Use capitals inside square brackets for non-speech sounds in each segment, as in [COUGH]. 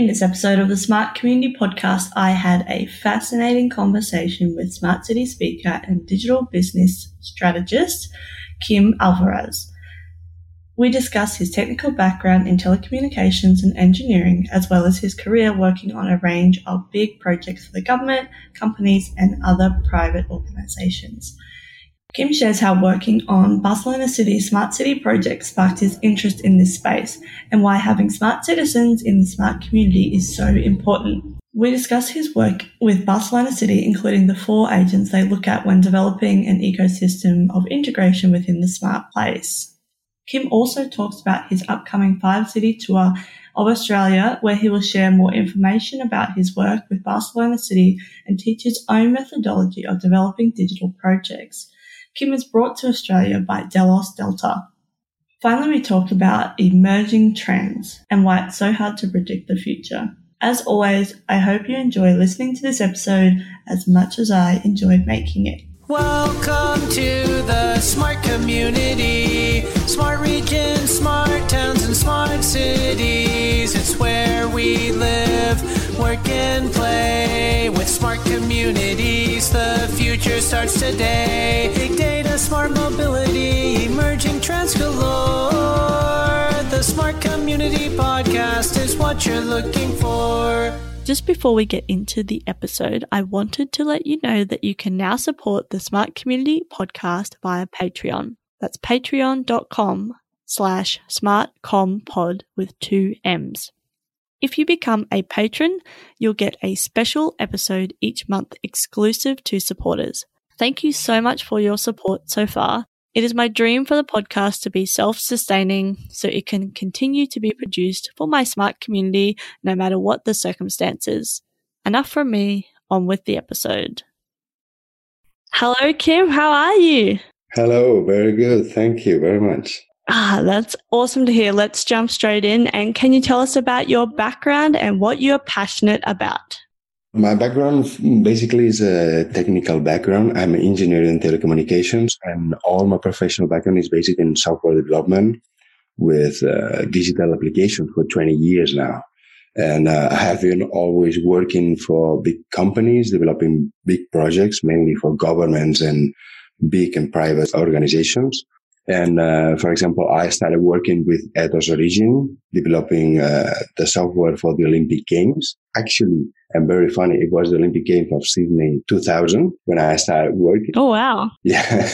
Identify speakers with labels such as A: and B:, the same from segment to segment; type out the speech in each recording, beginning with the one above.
A: In this episode of the Smart Community Podcast, I had a fascinating conversation with Smart City speaker and digital business strategist, Kim Alvarez. We discuss his technical background in telecommunications and engineering, as well as his career working on a range of big projects for the government, companies, and other private organizations. Kim shares how working on Barcelona City's smart city project sparked his interest in this space and why having smart citizens in the smart community is so important. We discuss his work with Barcelona City, including the four agents they look at when developing an ecosystem of integration within the smart place. Kim also talks about his upcoming five city tour of Australia, where he will share more information about his work with Barcelona City and teach his own methodology of developing digital projects. Kim was brought to Australia by Delos Delta. Finally, we talked about emerging trends and why it's so hard to predict the future. As always, I hope you enjoy listening to this episode as much as I enjoyed making it.
B: Welcome to the smart community, smart regions, smart towns, and smart cities. It's where we live, work, and play. With smart communities, the future starts today. Big data, smart mobility, emerging trends galore. The Smart Community Podcast is what you're looking for.
A: Just before we get into the episode, I wanted to let you know that you can now support the Smart Community podcast via Patreon. That's patreon.com slash smartcommpod with two M's. If you become a patron, you'll get a special episode each month exclusive to supporters. Thank you so much for your support so far. It is my dream for the podcast to be self sustaining so it can continue to be produced for my smart community no matter what the circumstances. Enough from me, on with the episode. Hello, Kim. How are you?
C: Hello, very good. Thank you very much.
A: Ah, that's awesome to hear. Let's jump straight in. And can you tell us about your background and what you're passionate about?
C: My background basically is a technical background. I'm an engineer in telecommunications, and all my professional background is based in software development with uh, digital applications for 20 years now. And uh, I have been always working for big companies, developing big projects, mainly for governments and big and private organizations. And uh, for example, I started working with Atos Origin, developing uh, the software for the Olympic Games. Actually, and very funny, it was the Olympic Games of Sydney 2000 when I started working.
A: Oh wow! [LAUGHS]
C: Yeah,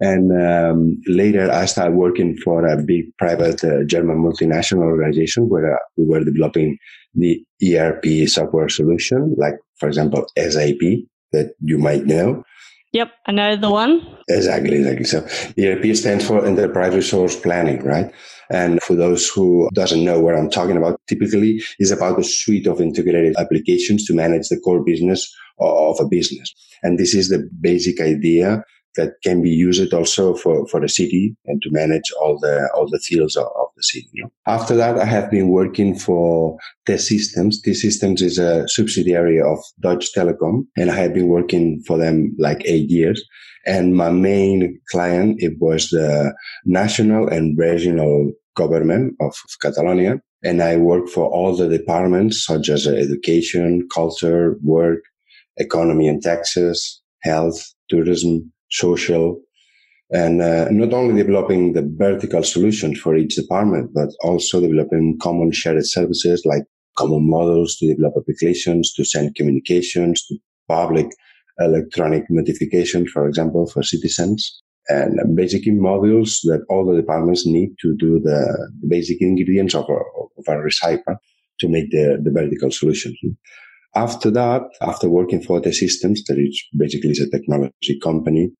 C: and um, later I started working for a big private uh, German multinational organization where uh, we were developing the ERP software solution, like for example SAP that you might know.
A: Yep, I know the one.
C: Exactly, exactly. So ERP stands for Enterprise Resource Planning, right? And for those who doesn't know what I'm talking about, typically is about a suite of integrated applications to manage the core business of a business. And this is the basic idea that can be used also for, for the city and to manage all the all the fields of, of the city. You know? After that, I have been working for T-Systems. T-Systems is a subsidiary of Deutsche Telekom, and I have been working for them like eight years. And my main client it was the national and regional government of Catalonia, and I work for all the departments such as uh, education, culture, work, economy and taxes, health, tourism, social, and uh, not only developing the vertical solutions for each department, but also developing common shared services like common models to develop applications, to send communications, to public electronic notifications, for example, for citizens, and basic modules that all the departments need to do the, basic ingredients of a, of a recipe to make the, the vertical solution. After that, after working for T-Systems, that is basically is a technology company,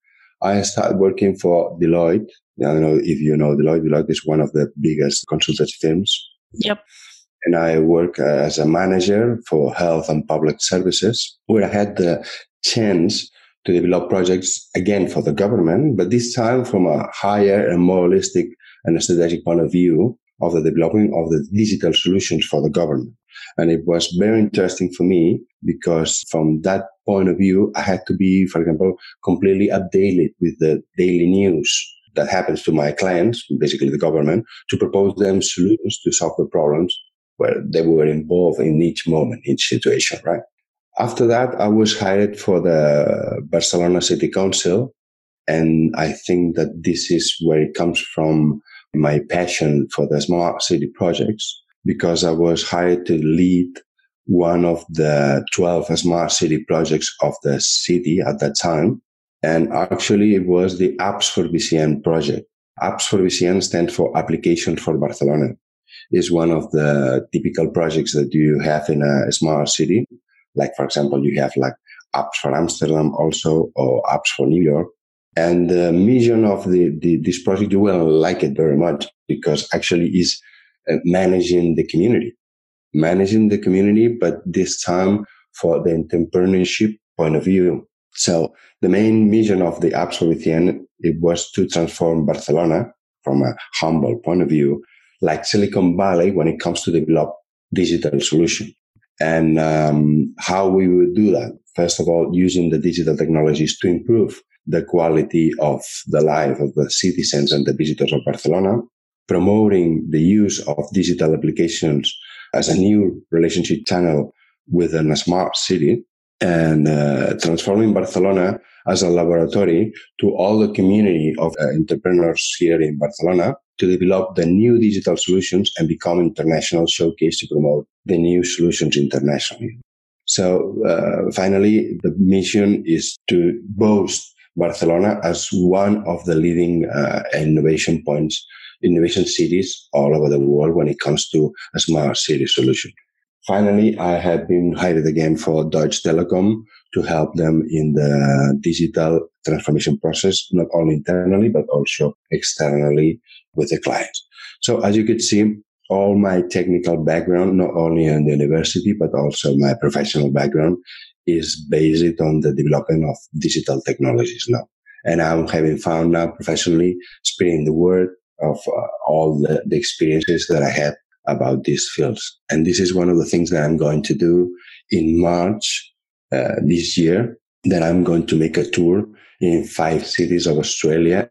C: I started working for Deloitte. I don't know if you know Deloitte. Deloitte is one of the biggest consultancy firms.
A: Yep.
C: And I work uh, as a manager for health and public services, where I had the chance to develop projects again for the government, but this time from a higher and more holistic and strategic point of view of the development of the digital solutions for the government. And it was very interesting for me because from that point of view, I had to be, for example, completely updated with the daily news that happens to my clients, basically the government, to propose them solutions to solve the problems where they were involved in each moment, each situation, right? After that, I was hired for the Barcelona City Council. And I think that this is where it comes from my passion for the smart city projects because I was hired to lead one of the 12 smart city projects of the city at that time. And actually it was the Apps for BCN project. Apps for BCN stands for Application for Barcelona. Is one of the typical projects that you have in a smart city. Like, for example, you have like apps for Amsterdam also or apps for New York. And the mission of the, the, this project, you will like it very much because actually is managing the community, managing the community, but this time for the entrepreneurship point of view. So the main mission of the apps it was to transform Barcelona from a humble point of view, like Silicon Valley when it comes to develop digital solution. And um, how we would do that. First of all, using the digital technologies to improve the quality of the life of the citizens and the visitors of Barcelona, promoting the use of digital applications as a new relationship channel within a smart city, and uh, transforming Barcelona as a laboratory to all the community of uh, entrepreneurs here in Barcelona to develop the new digital solutions and become international showcase to promote the new solutions internationally. So uh, finally, the mission is to boast Barcelona as one of the leading uh, innovation points, innovation cities all over the world when it comes to a smart city solution. Finally, I have been hired again for Deutsche Telekom to help them in the digital transformation process, not only internally, but also externally with the clients. So as you could see, all my technical background, not only in the university, but also my professional background is based on the development of digital technologies now. And I'm having found now professionally spreading the word of uh, all the, the experiences that I had about these fields. And this is one of the things that I'm going to do in March uh, this year, that I'm going to make a tour in five cities of Australia,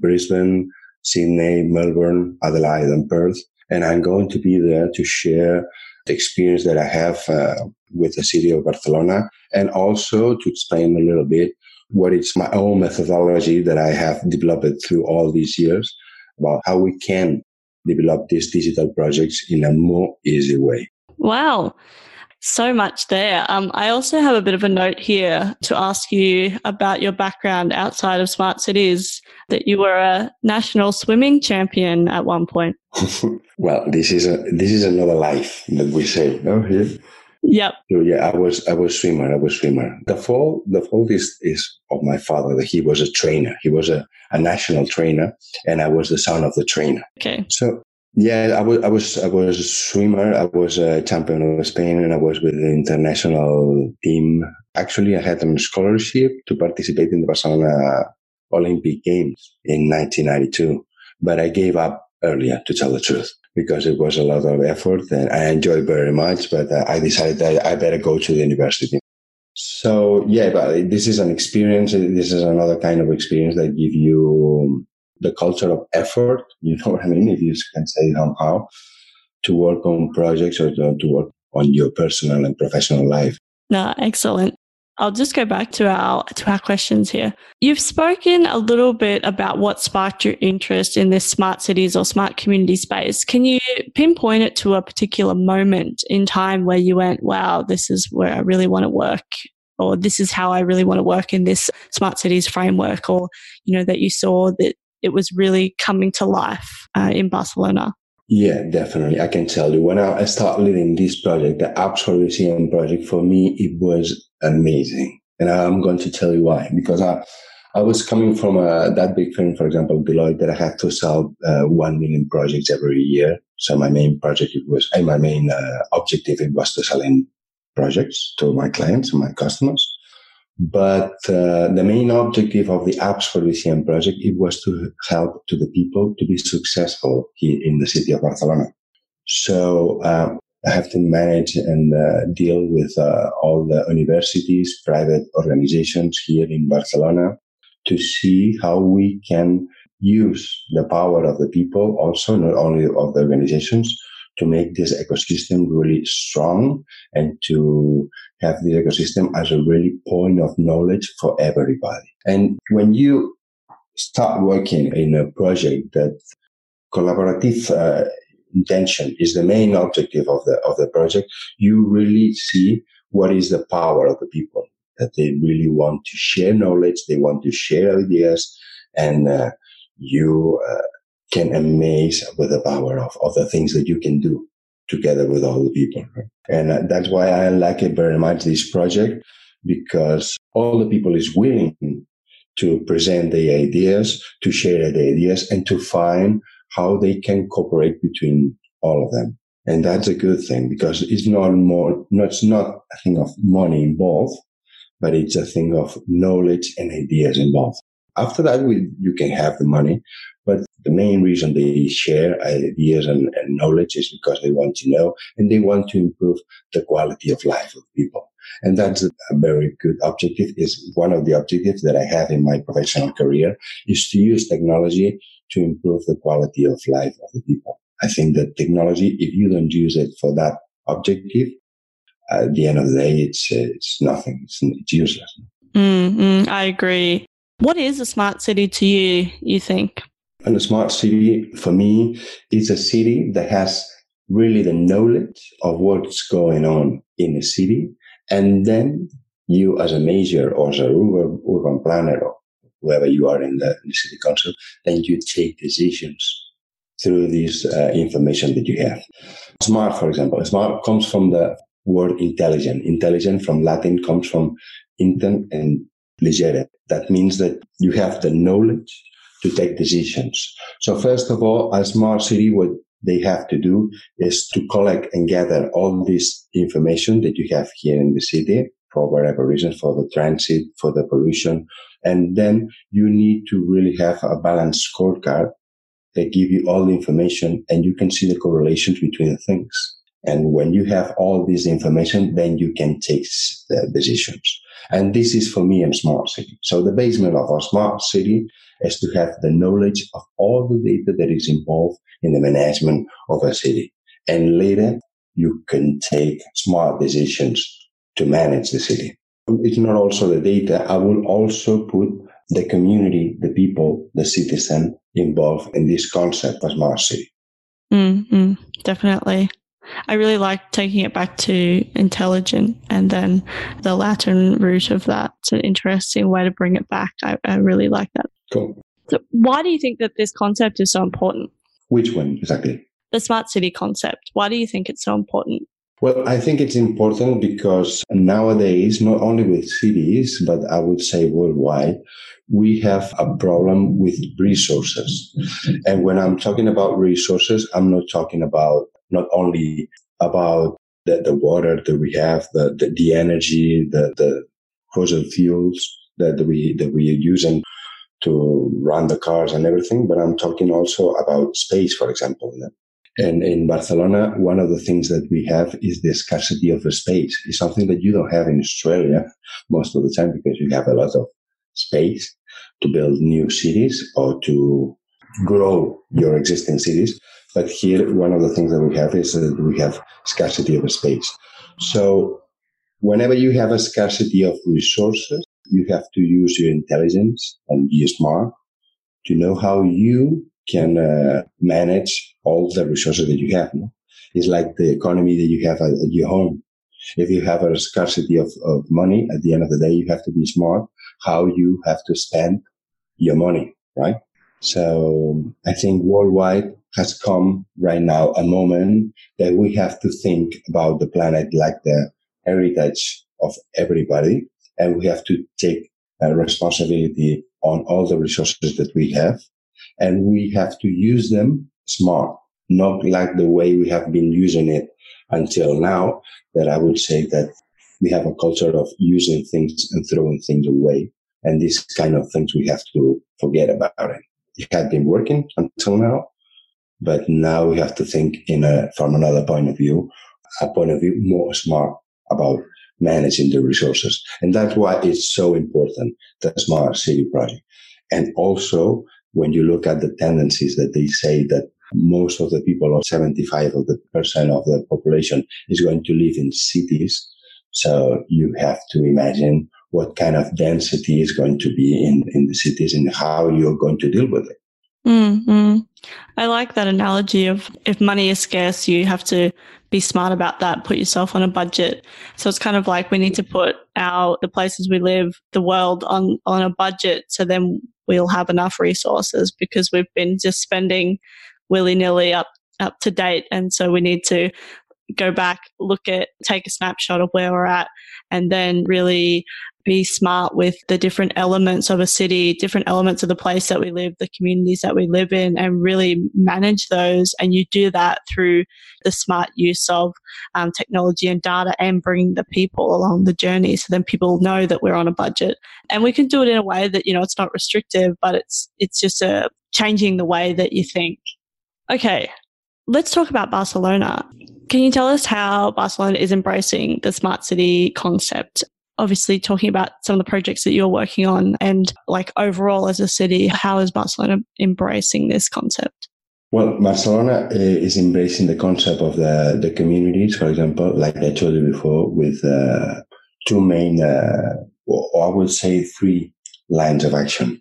C: Brisbane, Sydney, Melbourne, Adelaide, and Perth. And I'm going to be there to share the experience that I have uh, with the city of Barcelona and also to explain a little bit what is my own methodology that I have developed through all these years about how we can develop these digital projects in a more easy way.
A: Wow. So much there. Um, I also have a bit of a note here to ask you about your background outside of smart cities. That you were a national swimming champion at one point. [LAUGHS]
C: well, this is a this is another life that we say no here.
A: Yep.
C: So yeah, I was I was swimmer. I was swimmer. The fault the fault is is of my father that he was a trainer. He was a, a national trainer, and I was the son of the trainer.
A: Okay.
C: So yeah, I was I was I was a swimmer. I was a champion of Spain, and I was with the international team. Actually, I had a scholarship to participate in the Barcelona Olympic Games in 1992, but I gave up earlier, to tell the truth because it was a lot of effort and I enjoyed very much, but uh, I decided that I better go to the university. So yeah, but this is an experience. This is another kind of experience that give you the culture of effort. You know what I mean? If you can say somehow to work on projects or to, to work on your personal and professional life.
A: No, excellent. I'll just go back to our to our questions here. You've spoken a little bit about what sparked your interest in this smart cities or smart community space. Can you pinpoint it to a particular moment in time where you went, "Wow, this is where I really want to work," or "This is how I really want to work in this smart cities framework," or you know that you saw that it was really coming to life uh, in Barcelona?
C: Yeah, definitely. I can tell you when I started leading this project, the Museum project, for me, it was amazing. And I'm going to tell you why. Because I, I was coming from a, that big firm, for example, Deloitte, that I had to sell uh, 1 million projects every year. So my main project was, and my main uh, objective, it was to sell in projects to my clients and my customers. But uh, the main objective of the apps for BCN project it was to help to the people to be successful here in the city of Barcelona. So uh, have to manage and uh, deal with uh, all the universities, private organizations here in Barcelona to see how we can use the power of the people, also not only of the organizations, to make this ecosystem really strong and to have the ecosystem as a really point of knowledge for everybody. And when you start working in a project that collaborative uh, intention is the main objective of the of the project, you really see what is the power of the people that they really want to share knowledge, they want to share ideas, and uh, you uh, can amaze with the power of, of the things that you can do together with all the people. And uh, that's why I like it very much, this project, because all the people is willing to present their ideas, to share their ideas, and to find how they can cooperate between all of them. And that's a good thing because it's not more, it's not a thing of money involved, but it's a thing of knowledge and ideas involved. After that, we, you can have the money, but the main reason they share ideas and, and, knowledge is because they want to know and they want to improve the quality of life of people. And that's a, very good objective is one of the objectives that I have in my professional career is to use technology to improve the quality of life of the people. I think that technology, if you don't use it for that objective, at the end of the day, it's, uh, it's nothing. It's, it's useless.
A: Mm, I agree. What is a smart city to you, you think?
C: And a smart city for me is a city that has really the knowledge of what's going on in a city. And then you as a major or as a urban, urban planner or whoever you are in the, in the city council, then you take decisions through this uh, information that you have. Smart, for example, smart comes from the word intelligent. Intelligent from Latin comes from intent and legere. That means that you have the knowledge to take decisions. So first of all, a smart city, what they have to do is to collect and gather all this information that you have here in the city for whatever reason, for the transit, for the pollution. And then you need to really have a balanced scorecard that give you all the information and you can see the correlations between the things. And when you have all this information, then you can take the uh, decisions. And this is for me a smart city. So the basement of a smart city is to have the knowledge of all the data that is involved in the management of a city. And later you can take smart decisions to manage the city. It's not also the data. I will also put the community, the people, the citizen involved in this concept of smart city.
A: Mm-hmm, definitely. I really like taking it back to intelligent and then the Latin root of that. It's an interesting way to bring it back. I, I really like that.
C: Cool.
A: So why do you think that this concept is so important?
C: Which one exactly?
A: The smart city concept. Why do you think it's so important?
C: Well, I think it's important because nowadays, not only with cities, but I would say worldwide, we have a problem with resources. And when I'm talking about resources, I'm not talking about not only about the, the water that we have, the, the, the energy, the, the fossil fuels that we, that we are using to run the cars and everything, but I'm talking also about space, for example. And in Barcelona, one of the things that we have is the scarcity of space. It's something that you don't have in Australia most of the time because you have a lot of space to build new cities or to grow your existing cities. But here, one of the things that we have is that we have scarcity of space. So whenever you have a scarcity of resources, you have to use your intelligence and be smart to know how you can uh, manage all the resources that you have. No? It's like the economy that you have at, your home. If you have a scarcity of, of money, at the end of the day, you have to be smart how you have to spend your money, right? So I think worldwide has come right now a moment that we have to think about the planet like the heritage of everybody. And we have to take a responsibility on all the resources that we have. And we have to use them smart, not like the way we have been using it until now. That I would say that we have a culture of using things and throwing things away. And these kind of things we have to forget about it. It had been working until now, but now we have to think in a, from another point of view, a point of view more smart about managing the resources. And that's why it's so important, the smart city project. And also when you look at the tendencies that they say that most of the people or 75 of the percent of the population is going to live in cities. So you have to imagine what kind of density is going to be in, in the cities and how you're going to deal with it.
A: Mm-hmm. I like that analogy of if money is scarce, you have to be smart about that, put yourself on a budget. So it's kind of like we need to put our the places we live, the world on on a budget so then we'll have enough resources because we've been just spending willy-nilly up up to date and so we need to go back, look at, take a snapshot of where we're at, and then really be smart with the different elements of a city, different elements of the place that we live, the communities that we live in, and really manage those. And you do that through the smart use of um, technology and data and bring the people along the journey. So then people know that we're on a budget and we can do it in a way that, you know, it's not restrictive, but it's, it's just a changing the way that you think. Okay. Let's talk about Barcelona. Can you tell us how Barcelona is embracing the smart city concept? Obviously, talking about some of the projects that you're working on and like overall as a city, how is Barcelona embracing this concept?
C: Well, Barcelona uh, is embracing the concept of the, the communities, for example, like I told you before, with uh, two main, uh, or I would say three lines of action.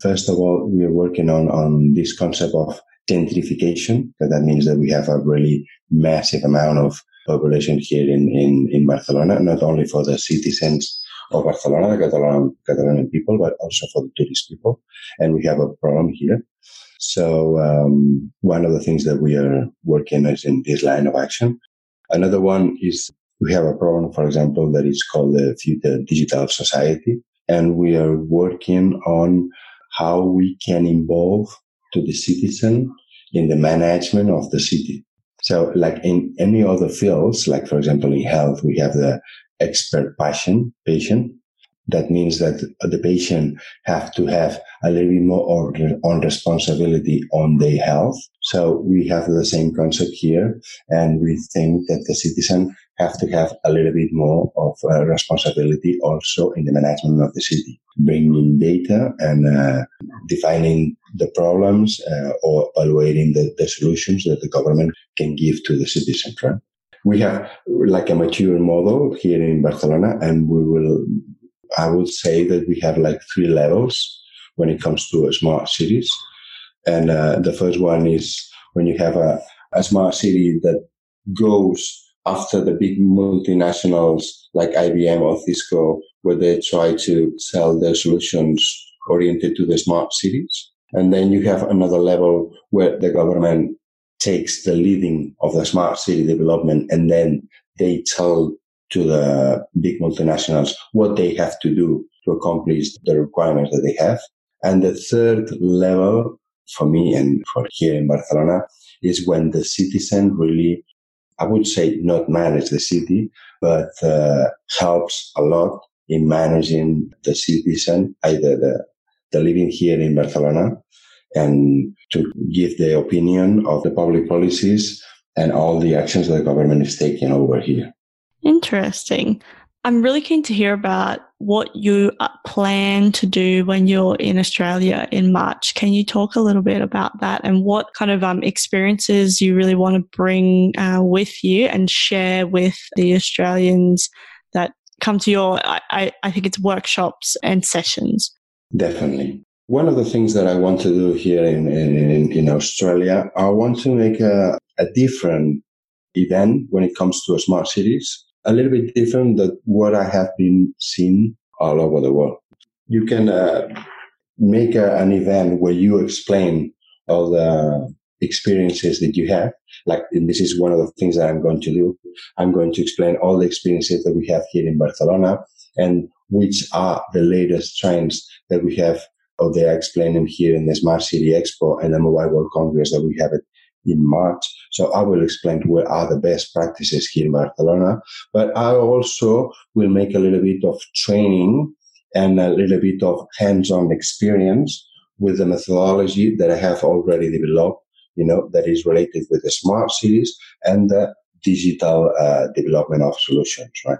C: First of all, we are working on, on this concept of gentrification. That means that we have a really massive amount of population here in, in, in Barcelona, not only for the citizens of Barcelona, the Catalan, Catalan people, but also for the tourist people. And we have a problem here. So um, one of the things that we are working is in this line of action. Another one is we have a problem, for example, that is called the future digital society. And we are working on how we can involve to the citizen in the management of the city. So like in any other fields, like for example, in health, we have the expert patient, patient. That means that the patient have to have a little bit more on responsibility on their health. So we have the same concept here. And we think that the citizen have to have a little bit more of uh, responsibility also in the management of the city, bringing data and uh, defining the problems uh, or evaluating the, the, solutions that the government can give to the citizen. Right? We have like a mature model here in Barcelona, and we will. I would say that we have like three levels when it comes to smart cities, and uh, the first one is when you have a, a smart city that goes after the big multinationals like IBM or Cisco, where they try to sell their solutions oriented to the smart cities. And then you have another level where the government takes the leading of the smart city development and then they tell to the big multinationals what they have to do to accomplish the requirements that they have. And the third level for me and for here in Barcelona is when the citizen really I would say not manage the city, but uh, helps a lot in managing the citizen, either the, the living here in Barcelona and to give the opinion of the public policies and all the actions that the government is taking over here.
A: Interesting. I'm really keen to hear about what you uh, plan to do when you're in Australia in March. Can you talk a little bit about that and what kind of um, experiences you really want to bring uh, with you and share with the Australians that come to your, I, I think it's workshops and sessions?
C: Definitely. One of the things that I want to do here in, in, in Australia, I want to make a, a different event when it comes to smart cities a little bit different than what I have been seeing all over the world. You can uh, make a, an event where you explain all the experiences that you have. Like this is one of the things that I'm going to do. I'm going to explain all the experiences that we have here in Barcelona and which are the latest trends that we have or they are explaining here in the Smart City Expo and the Mobile World Congress that we have it in March. So I will explain what are the best practices here in Barcelona, but I also will make a little bit of training and a little bit of hands-on experience with the methodology that I have already developed, you know, that is related with the smart cities and the digital uh, development of solutions, right?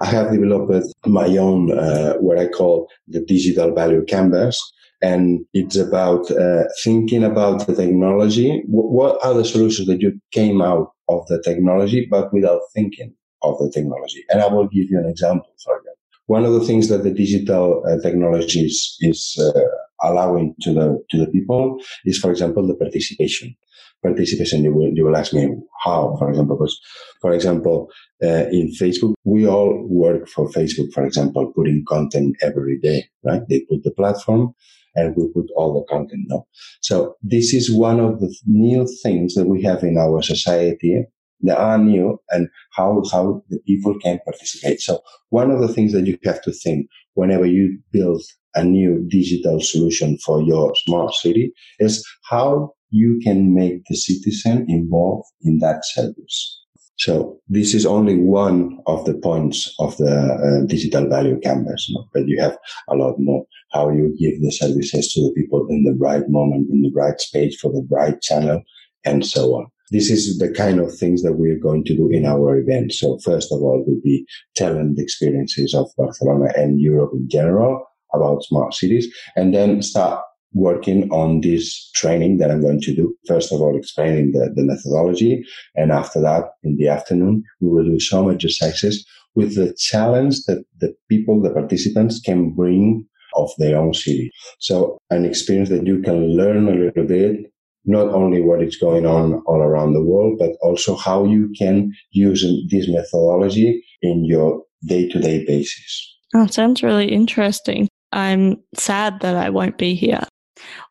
C: I have developed my own, uh, what I call the digital value canvas. And it's about uh, thinking about the technology. what are the solutions that you came out of the technology, but without thinking of the technology? And I will give you an example for that. One of the things that the digital uh, technologies is uh, allowing to the to the people is, for example, the participation. Participation. You will you will ask me how, for example, because for example, uh, in Facebook, we all work for Facebook. For example, putting content every day, right? They put the platform, and we put all the content now. So this is one of the new things that we have in our society that are new and how, how the people can participate. So one of the things that you have to think whenever you build a new digital solution for your smart city is how you can make the citizen involved in that service. So this is only one of the points of the uh, digital value canvas, no? but you have a lot more. How you give the services to the people in the right moment, in the right space for the right channel, and so on. This is the kind of things that we're going to do in our event. So first of all, will be telling the experiences of Barcelona and Europe in general about smart cities, and then start working on this training that I'm going to do. First of all, explaining the, the methodology. And after that, in the afternoon, we will do some exercises with the challenge that the people, the participants can bring of their own city. So an experience that you can learn a little bit, not only what is going on all around the world, but also how you can use this methodology in your day to day basis.
A: Oh, sounds really interesting. I'm sad that I won't be here.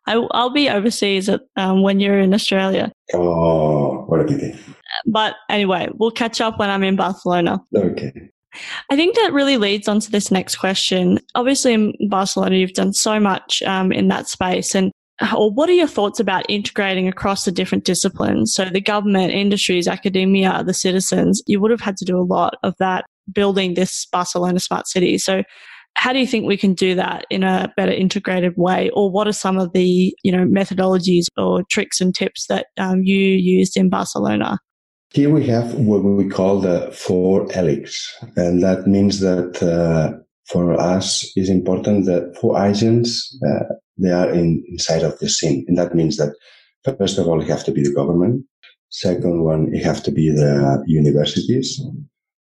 A: I, will be overseas at, um, when you're in Australia.
C: Oh, what a pity.
A: But anyway, we'll catch up when I'm in Barcelona.
C: Okay.
A: I think that really leads on to this next question. Obviously, in Barcelona, you've done so much um, in that space. And or what are your thoughts about integrating across the different disciplines? So the government, industries, academia, the citizens, you would have had to do a lot of that building this Barcelona smart city. So how do you think we can do that in a better integrated way? Or what are some of the, you know, methodologies or tricks and tips that um, you used in Barcelona?
C: Here we have what we call the four helix. And that means that uh, for us is important that four agents, uh, they are in, inside of the scene. And that means that first of all, it have to be the government. Second one, it have to be the universities.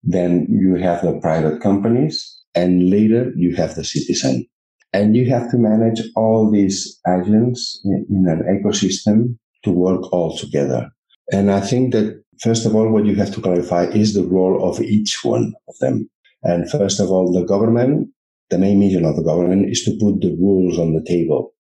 C: Then you have the private companies and later you have the citizen. And you have to manage all these agents in an ecosystem to work all together. And I think that first of all, what you have to clarify is the role of each one of them. And first of all, the government, the main mission of the government is to put the rules on the table.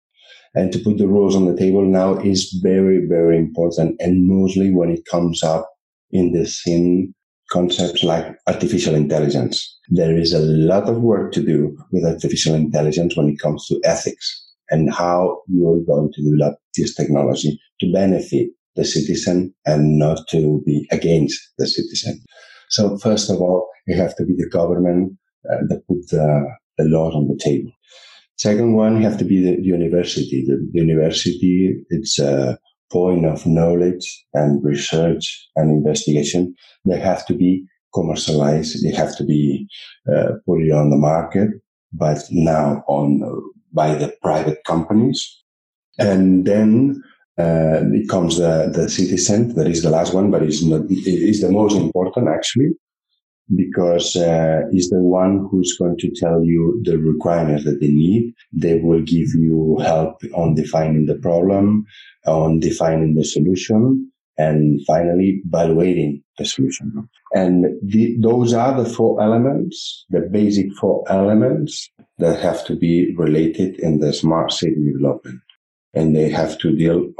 C: And to put the rules on the table now is very, very important. And mostly when it comes up in the scene concepts like artificial intelligence. There is a lot of work to do with artificial intelligence when it comes to ethics and how you're going to develop this technology to benefit the citizen and not to be against the citizen. So first of all, you have to be the government uh, that put the, the laws on the table. Second one, you have to be the university. The, the university, it's a point of knowledge and research and investigation. They have to be commercialized. They have to be uh, put on the market, but now on by the private companies. And then uh, it comes the, the citizen. That is the last one, but it's not, is the most important actually because uh, is the one who's going to tell you the requirements that they need. They will give you help on defining the problem, on defining the solution, and finally evaluating the solution. And the, those are the four elements, the basic four elements that have to be related in the smart city development. And they have to deal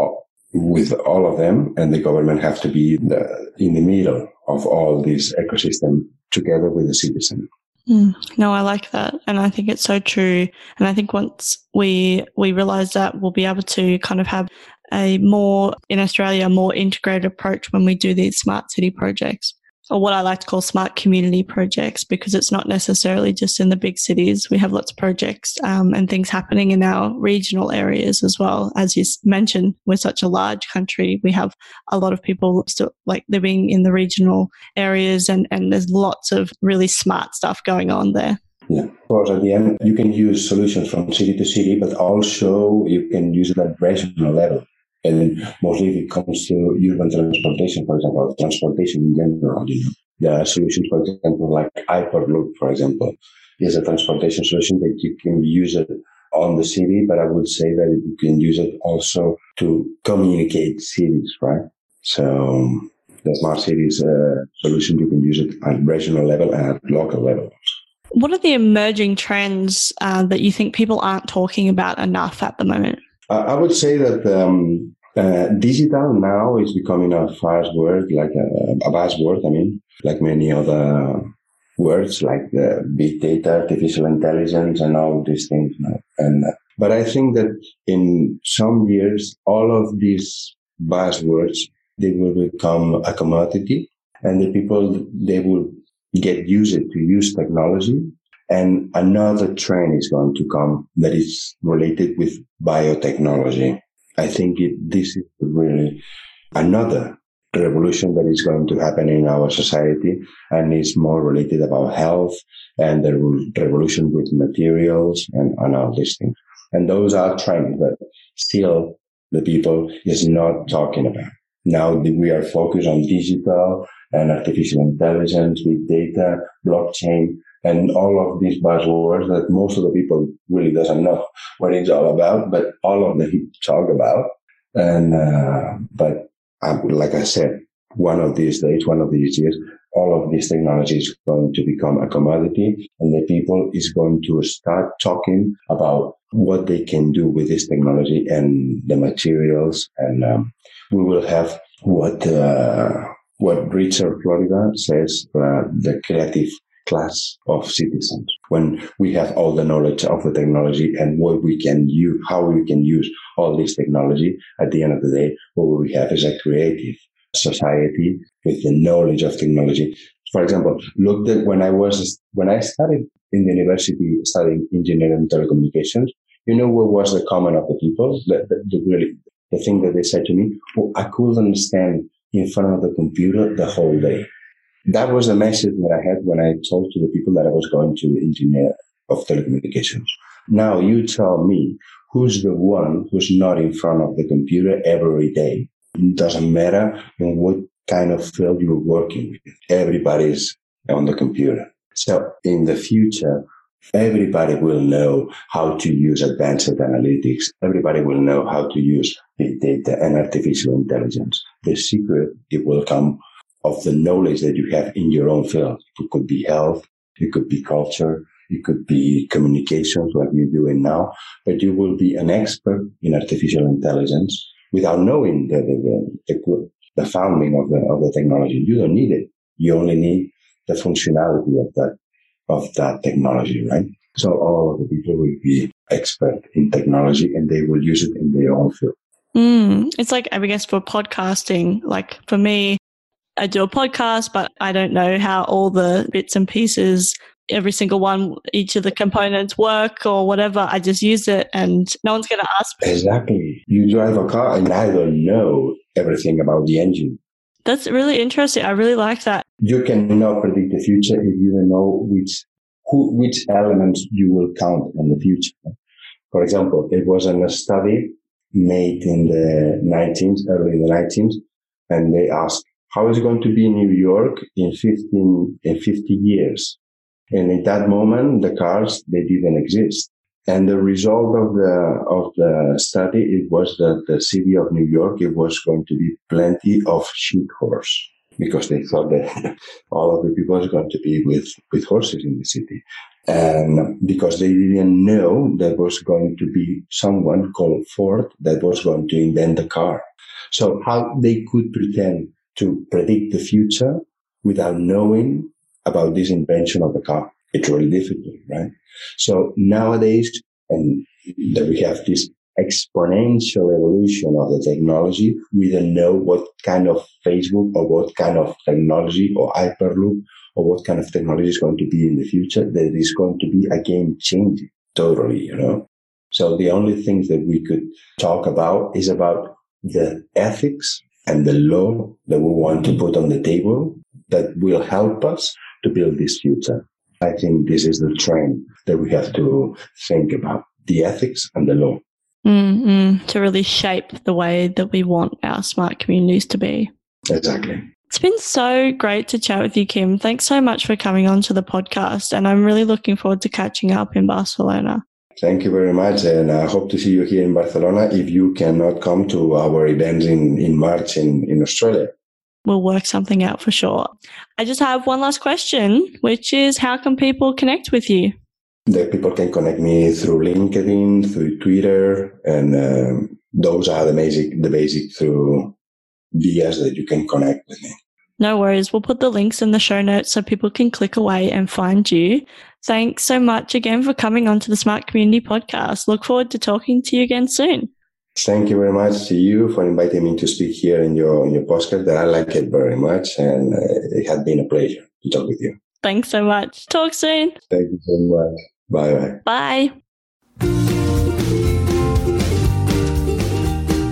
C: with all of them and the government have to be the, in the middle of all this ecosystem together with the citizen.
A: Mm, no, I like that, and I think it's so true. And I think once we we realize that, we'll be able to kind of have a more in Australia a more integrated approach when we do these smart city projects or what I like to call smart community projects because it's not necessarily just in the big cities. We have lots of projects um, and things happening in our regional areas as well. As you mentioned, we're such a large country. We have a lot of people still like living in the regional areas and, and there's lots of really smart stuff going on there.
C: Yeah, Of course, at the end, you can use solutions from city to city, but also you can use it at regional level. And mostly if it comes to urban transportation, for example, transportation in general, you know, there are solutions, for example, like Hyperloop, for example, is a transportation solution that you can use it on the city, but I would say that you can use it also to communicate cities, right? So the smart cities solution, you can use it at regional level and at local level.
A: What are the emerging trends uh, that you think people aren't talking about enough at the moment?
C: I would say that um, uh, digital now is becoming a fast word, like a, a buzzword. I mean, like many other words, like the big data, artificial intelligence, and all these things. And uh, but I think that in some years, all of these buzzwords they will become a commodity, and the people they will get used to use technology. And another trend is going to come that is related with biotechnology. I think it, this is really another revolution that is going to happen in our society and is more related about health and the revolution with materials and, and all these things. And those are trends that still the people is not talking about. Now we are focused on digital and artificial intelligence, big data, blockchain, and all of these buzzwords that most of the people really doesn't know what it's all about, but all of them [LAUGHS] talk about. And, uh, but I, like I said, one of these days, one of these years, all of these technology is going to become a commodity and the people is going to start talking about what they can do with this technology and the materials. And um, we will have what, uh, what Richard Florida says, uh, the creative class of citizens when we have all the knowledge of the technology and what we can use, how we can use all this technology. At the end of the day, what we have is a creative society with the knowledge of technology. For example, look at when I was, when I started in the university studying engineering and telecommunications, you know what was the comment of the people? The, the, the really, the thing that they said to me, well, I couldn't stand in front of the computer the whole day that was the message that I had when I told to the people that I was going to engineer of telecommunications. Now you tell me who's the one who's not in front of the computer every day. It doesn't matter in what kind of field you're working with. Everybody's on the computer. So in the future, everybody will know how to use advanced analytics. Everybody will know how to use big data and artificial intelligence. The secret, it will come of the knowledge that you have in your own field. It could be health, it could be culture, it could be communications what you're doing now, but you will be an expert in artificial intelligence without knowing the, the, the, the founding of the, of the technology. You don't need it. You only need the functionality of that, of that technology, right? So all of the people will be expert in technology and they will use it in their own field.
A: Mm, it's like, I guess, for podcasting, like for me, I do a podcast, but I don't know how all the bits and pieces, every single one, each of the components work or whatever. I just use it and no one's going to ask
C: me. Exactly. You drive a car and I don't know everything about the engine.
A: That's really interesting. I really like that.
C: You cannot predict the future if you don't know which who, which elements you will count in the future. For example, it was a study made in the 19th, early in the 19th, and they asked how is it going to be in New York in 15, in 50 years? And at that moment, the cars, they didn't exist. And the result of the, of the study, it was that the city of New York, it was going to be plenty of sheep horse because they thought that [LAUGHS] all of the people was going to be with, with horses in the city. And because they didn't know there was going to be someone called Ford that was going to invent the car. So how they could pretend to predict the future without knowing about this invention of the car. It's really difficult, right? So nowadays, and that we have this exponential evolution of the technology, we don't know what kind of Facebook or what kind of technology or Hyperloop or what kind of technology is going to be in the future that is going to be a game changing totally, you know? So the only things that we could talk about is about the ethics and the law that we want to put on the table that will help us to build this future. I think this is the trend that we have to think about the ethics and the law.
A: Mm-hmm. To really shape the way that we want our smart communities to be.
C: Exactly.
A: It's been so great to chat with you, Kim. Thanks so much for coming on to the podcast. And I'm really looking forward to catching up in Barcelona.
C: Thank you very much. And I hope to see you here in Barcelona if you cannot come to our events in, in March in, in Australia.
A: We'll work something out for sure. I just have one last question, which is how can people connect with you?
C: The people can connect me through LinkedIn, through Twitter, and um, those are the basic, the basic through vias that you can connect with me.
A: No worries. We'll put the links in the show notes so people can click away and find you. Thanks so much again for coming on to the Smart Community Podcast. Look forward to talking to you again soon.
C: Thank you very much to you for inviting me to speak here in your in your podcast. That I like it very much, and uh, it has been a pleasure to talk with you.
A: Thanks so much. Talk soon.
C: Thank you so much. Bye
A: bye. Bye.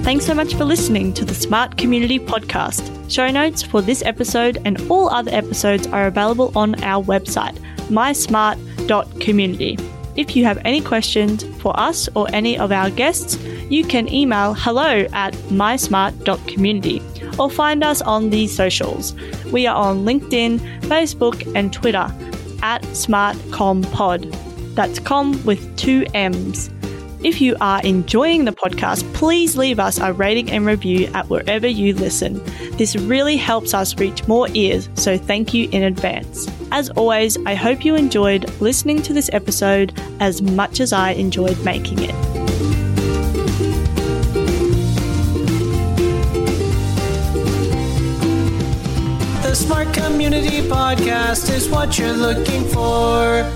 A: Thanks so much for listening to the Smart Community Podcast. Show notes for this episode and all other episodes are available on our website, mysmart.community. If you have any questions for us or any of our guests, you can email hello at mysmart.community or find us on the socials. We are on LinkedIn, Facebook, and Twitter at SmartCommPod. That's com with two M's. If you are enjoying the podcast, please leave us a rating and review at wherever you listen. This really helps us reach more ears, so thank you in advance. As always, I hope you enjoyed listening to this episode as much as I enjoyed making it.
B: The Smart Community Podcast is what you're looking for.